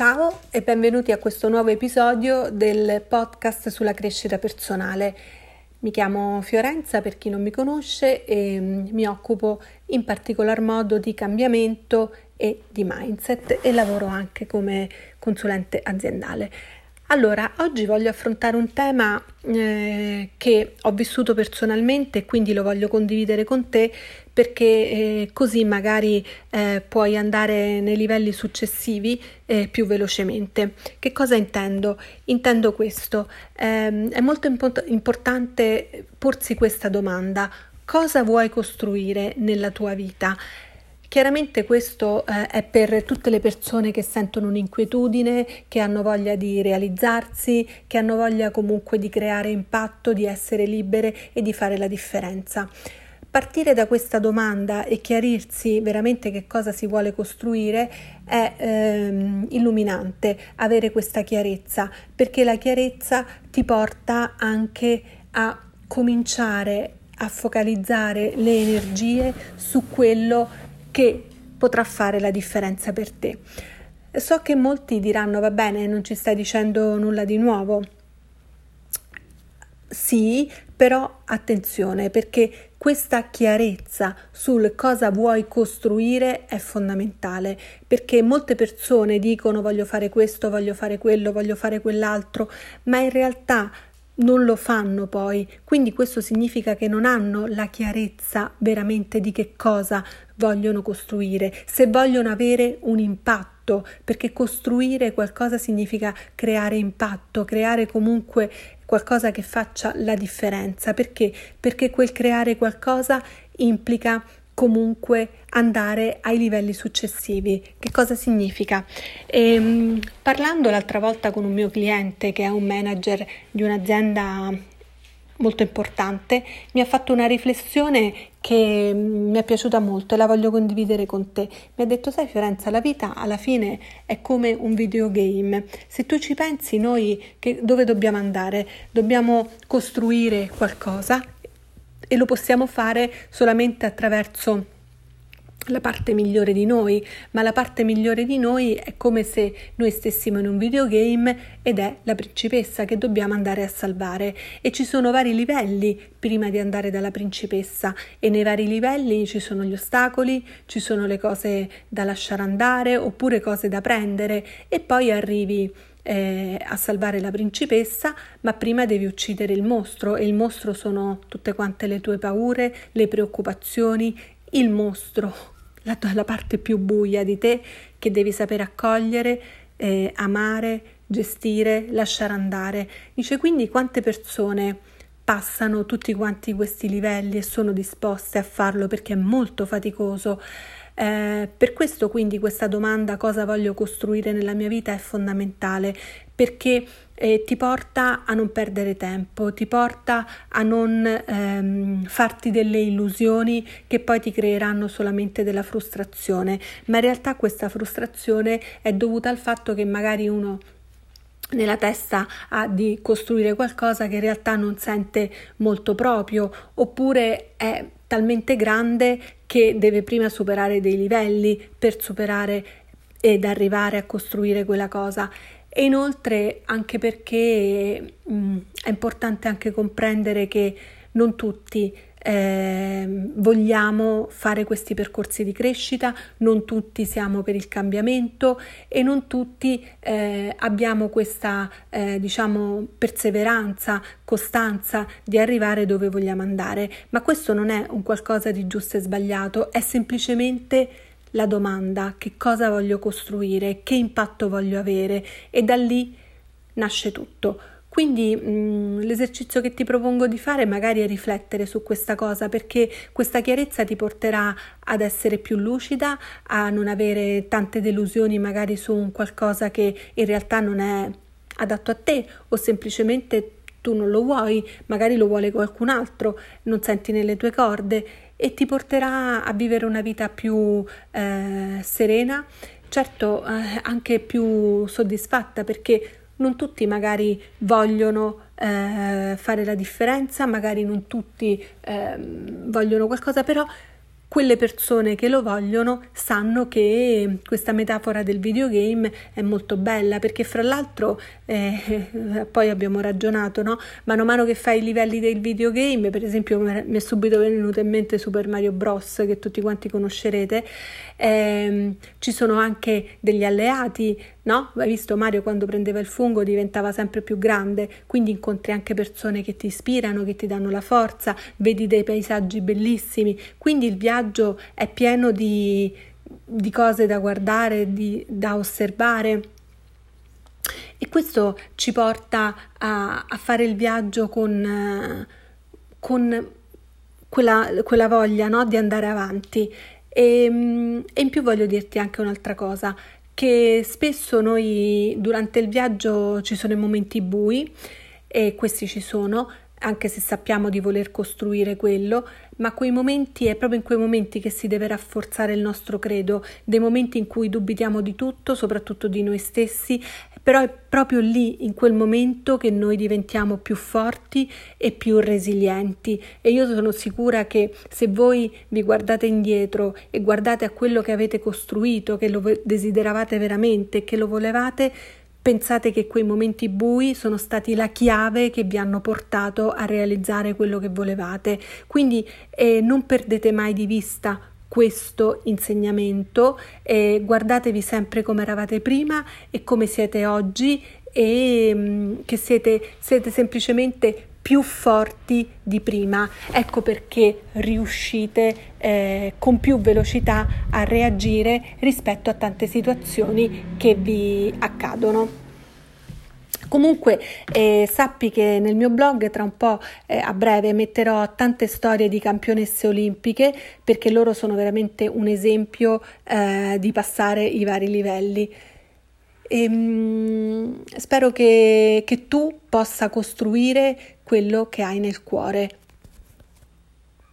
Ciao e benvenuti a questo nuovo episodio del podcast sulla crescita personale. Mi chiamo Fiorenza per chi non mi conosce e mm, mi occupo in particolar modo di cambiamento e di mindset e lavoro anche come consulente aziendale. Allora, oggi voglio affrontare un tema eh, che ho vissuto personalmente e quindi lo voglio condividere con te perché eh, così magari eh, puoi andare nei livelli successivi eh, più velocemente. Che cosa intendo? Intendo questo. Ehm, è molto import- importante porsi questa domanda. Cosa vuoi costruire nella tua vita? Chiaramente questo eh, è per tutte le persone che sentono un'inquietudine, che hanno voglia di realizzarsi, che hanno voglia comunque di creare impatto, di essere libere e di fare la differenza. Partire da questa domanda e chiarirsi veramente che cosa si vuole costruire è ehm, illuminante avere questa chiarezza, perché la chiarezza ti porta anche a cominciare a focalizzare le energie su quello che potrà fare la differenza per te. So che molti diranno va bene, non ci stai dicendo nulla di nuovo. Sì, però attenzione perché questa chiarezza sul cosa vuoi costruire è fondamentale perché molte persone dicono voglio fare questo, voglio fare quello, voglio fare quell'altro, ma in realtà non lo fanno poi, quindi questo significa che non hanno la chiarezza veramente di che cosa vogliono costruire, se vogliono avere un impatto, perché costruire qualcosa significa creare impatto, creare comunque qualcosa che faccia la differenza, perché? Perché quel creare qualcosa implica comunque andare ai livelli successivi. Che cosa significa? Ehm, parlando l'altra volta con un mio cliente che è un manager di un'azienda molto importante, mi ha fatto una riflessione che mi è piaciuta molto e la voglio condividere con te. Mi ha detto, sai Fiorenza, la vita alla fine è come un videogame. Se tu ci pensi, noi che, dove dobbiamo andare? Dobbiamo costruire qualcosa e lo possiamo fare solamente attraverso la parte migliore di noi, ma la parte migliore di noi è come se noi stessimo in un videogame ed è la principessa che dobbiamo andare a salvare. E ci sono vari livelli prima di andare dalla principessa. E nei vari livelli ci sono gli ostacoli, ci sono le cose da lasciare andare oppure cose da prendere. E poi arrivi eh, a salvare la principessa, ma prima devi uccidere il mostro e il mostro sono tutte quante le tue paure, le preoccupazioni, il mostro, la, la parte più buia di te che devi sapere accogliere, eh, amare, gestire, lasciare andare. Dice quindi quante persone passano tutti quanti questi livelli e sono disposte a farlo perché è molto faticoso. Eh, per questo quindi questa domanda cosa voglio costruire nella mia vita è fondamentale perché eh, ti porta a non perdere tempo, ti porta a non ehm, farti delle illusioni che poi ti creeranno solamente della frustrazione, ma in realtà questa frustrazione è dovuta al fatto che magari uno nella testa ha di costruire qualcosa che in realtà non sente molto proprio oppure è talmente grande che deve prima superare dei livelli per superare ed arrivare a costruire quella cosa. E inoltre anche perché mh, mm, è importante anche comprendere che non tutti eh, vogliamo fare questi percorsi di crescita, non tutti siamo per il cambiamento e non tutti eh, abbiamo questa eh, diciamo perseveranza, costanza di arrivare dove vogliamo andare, ma questo non è un qualcosa di giusto e sbagliato, è semplicemente la domanda che cosa voglio costruire, che impatto voglio avere e da lì nasce tutto. Quindi mh, mm, l'esercizio che ti propongo di fare magari è riflettere su questa cosa perché questa chiarezza ti porterà ad essere più lucida, a non avere tante delusioni magari su un qualcosa che in realtà non è adatto a te o semplicemente tu non lo vuoi, magari lo vuole qualcun altro, non senti nelle tue corde e ti porterà a vivere una vita più eh, serena, certo eh, anche più soddisfatta perché non tutti magari vogliono eh, fare la differenza, magari non tutti eh, vogliono qualcosa, però quelle persone che lo vogliono sanno che questa metafora del videogame è molto bella perché fra l'altro eh, poi abbiamo ragionato, no? Mano a mano che fai i livelli del videogame, per esempio mi è subito venuto in mente Super Mario Bros che tutti quanti conoscerete, eh, ci sono anche degli alleati, no? Hai visto Mario quando prendeva il fungo diventava sempre più grande, quindi incontri anche persone che ti ispirano, che ti danno la forza, vedi dei paesaggi bellissimi, quindi il viaggio è pieno di, di cose da guardare, di, da osservare. E questo ci porta a, a fare il viaggio con, con quella, quella, voglia no? di andare avanti. E, e in più voglio dirti anche un'altra cosa, che spesso noi durante il viaggio ci sono i momenti bui e questi ci sono, anche se sappiamo di voler costruire quello, ma quei momenti è proprio in quei momenti che si deve rafforzare il nostro credo, dei momenti in cui dubitiamo di tutto, soprattutto di noi stessi, però è proprio lì, in quel momento, che noi diventiamo più forti e più resilienti. E io sono sicura che se voi vi guardate indietro e guardate a quello che avete costruito, che lo desideravate veramente, che lo volevate, Pensate che quei momenti bui sono stati la chiave che vi hanno portato a realizzare quello che volevate. Quindi eh, non perdete mai di vista questo insegnamento, eh, guardatevi sempre come eravate prima e come siete oggi e mm, che siete, siete semplicemente più forti di prima. Ecco perché riuscite eh, con più velocità a reagire rispetto a tante situazioni che vi accadono. Comunque eh, sappi che nel mio blog tra un po' eh, a breve metterò tante storie di campionesse olimpiche perché loro sono veramente un esempio eh, di passare i vari livelli. E, ehm, mh, spero che, che tu possa costruire quello che hai nel cuore.